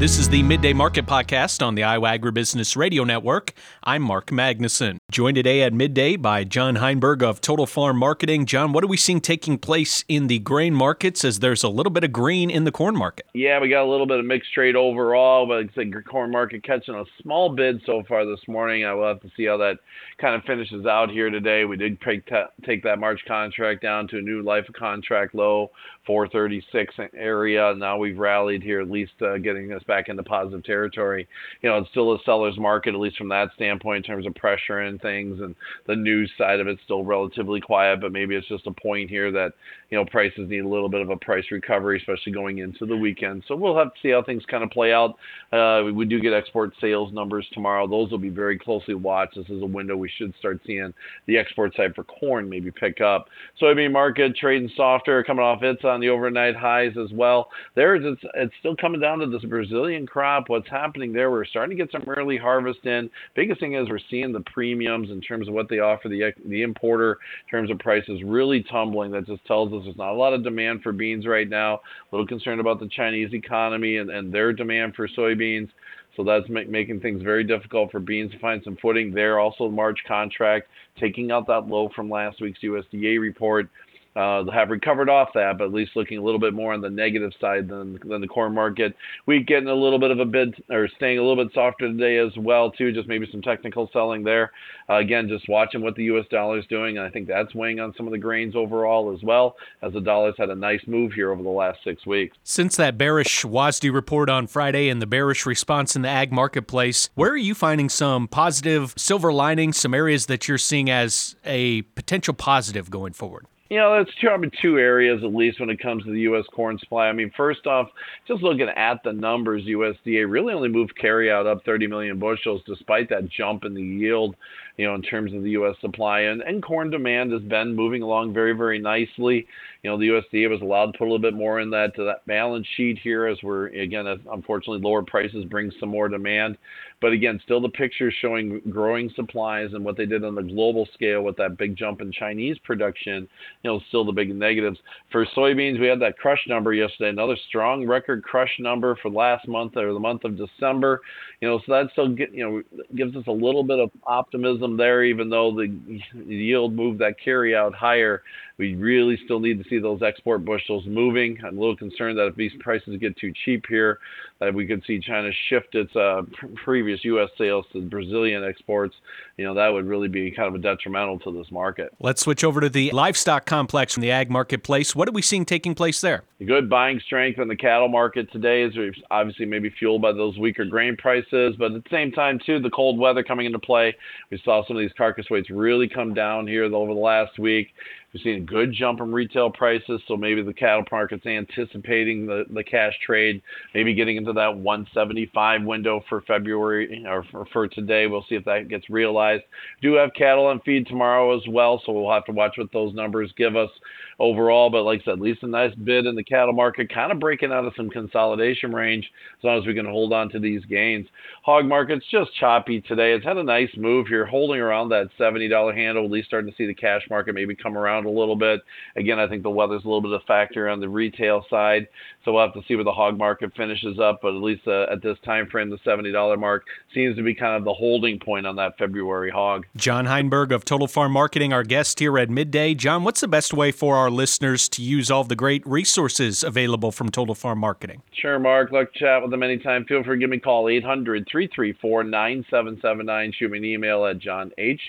This is the Midday Market Podcast on the Iowa Agribusiness Radio Network. I'm Mark Magnuson. Joined today at midday by John Heinberg of Total Farm Marketing. John, what are we seeing taking place in the grain markets as there's a little bit of green in the corn market? Yeah, we got a little bit of mixed trade overall, but it's the corn market catching a small bid so far this morning. I will have to see how that kind of finishes out here today. We did take, take that March contract down to a new life contract low, 436 area. Now we've rallied here, at least uh, getting us back into positive territory. You know, it's still a seller's market, at least from that standpoint, in terms of pressure and things. And the news side of it's still relatively quiet, but maybe it's just a point here that, you know, prices need a little bit of a price recovery, especially going into the weekend. So we'll have to see how things kind of play out. Uh, we do get export sales numbers tomorrow. Those will be very closely watched. This is a window we should start seeing the export side for corn maybe pick up. Soybean market trading softer, coming off its on the overnight highs as well. There's it's, it's still coming down to this Brazilian crop. What's happening there? We're starting to get some early harvest in. Biggest thing is we're seeing the premiums in terms of what they offer the the importer in terms of prices really tumbling. That just tells us there's not a lot of demand for beans right now. A little concerned about the Chinese economy and, and their demand for soybeans. So that's make, making things very difficult for beans to find some footing there. Also, March contract taking out that low from last week's USDA report uh, have recovered off that, but at least looking a little bit more on the negative side than than the corn market. Wheat getting a little bit of a bid or staying a little bit softer today as well too. Just maybe some technical selling there. Uh, again, just watching what the U.S. dollar is doing, and I think that's weighing on some of the grains overall as well, as the dollar's had a nice move here over the last six weeks. Since that bearish WASDE report on Friday and the bearish response in the ag marketplace, where are you finding some positive silver linings, some areas that you're seeing as a potential positive going forward? You know, that's two, I mean, two areas at least when it comes to the U.S. corn supply. I mean, first off, just looking at the numbers, USDA really only moved carryout up 30 million bushels despite that jump in the yield, you know, in terms of the U.S. supply. And, and corn demand has been moving along very, very nicely. You know, the USDA was allowed to put a little bit more in that, to that balance sheet here as we're, again, unfortunately lower prices bring some more demand. But again, still the picture showing growing supplies and what they did on the global scale with that big jump in Chinese production, you know, still the big negatives. For soybeans, we had that crush number yesterday, another strong record crush number for last month or the month of December. You know, so that still get, you know gives us a little bit of optimism there, even though the yield moved that carry out higher. We really still need to see those export bushels moving. I'm a little concerned that if these prices get too cheap here, that we could see China shift its uh, previous U.S. sales to Brazilian exports. You know, that would really be kind of a detrimental to this market. Let's switch over to the livestock complex from the ag marketplace. What are we seeing taking place there? Good buying strength in the cattle market today is obviously maybe fueled by those weaker grain prices, but at the same time, too, the cold weather coming into play. We saw some of these carcass weights really come down here over the last week. We've seen a good jump in retail prices, so maybe the cattle market's anticipating the, the cash trade, maybe getting into that 175 window for February or for, for today. We'll see if that gets realized. Do have cattle on feed tomorrow as well, so we'll have to watch what those numbers give us overall. But like I said, at least a nice bid in the cattle market, kind of breaking out of some consolidation range as long as we can hold on to these gains. Hog market's just choppy today. It's had a nice move here, holding around that $70 handle, at least starting to see the cash market maybe come around around a little bit. Again, I think the weather's a little bit of a factor on the retail side, so we'll have to see where the hog market finishes up. But at least uh, at this time frame, the $70 mark seems to be kind of the holding point on that February hog. John Heinberg of Total Farm Marketing, our guest here at midday. John, what's the best way for our listeners to use all the great resources available from Total Farm Marketing? Sure, Mark. Look, chat with them anytime. Feel free to give me a call, 800 334 9779. Shoot me an email at john h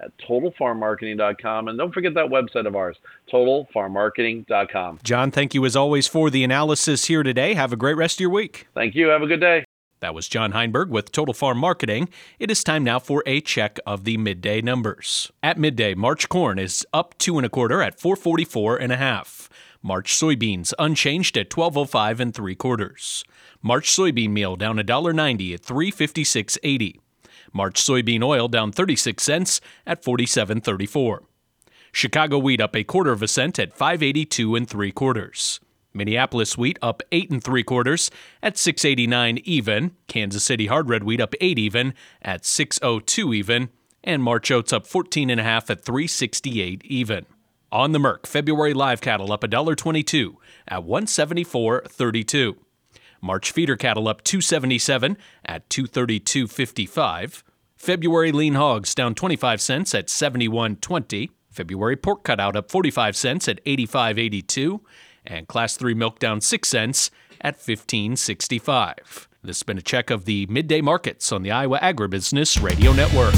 at totalfarmmarketing.com. And don't forget that website of ours, totalfarmmarketing.com. John, thank you as always for the analysis here today. Have a great rest of your week. Thank you. Have a good day. That was John Heinberg with Total Farm Marketing. It is time now for a check of the midday numbers. At midday, March corn is up two and a quarter at 444 and a half. March soybeans unchanged at 1205 and three quarters. March soybean meal down $1.90 at 356.80. March soybean oil down 36 cents at 47.34. Chicago wheat up a quarter of a cent at 582 and three quarters. Minneapolis wheat up eight and three quarters at 689 even. Kansas City hard red wheat up eight even at 602 even. And March oats up 14 and a half at 368 even. On the Merc, February live cattle up $1.22 at 174.32. March feeder cattle up 277 at 232.55. February lean hogs down 25 cents at 71.20. February pork cutout up 45 cents at 85.82 and class 3 milk down 6 cents at 15.65. This has been a check of the midday markets on the Iowa Agribusiness Radio Network.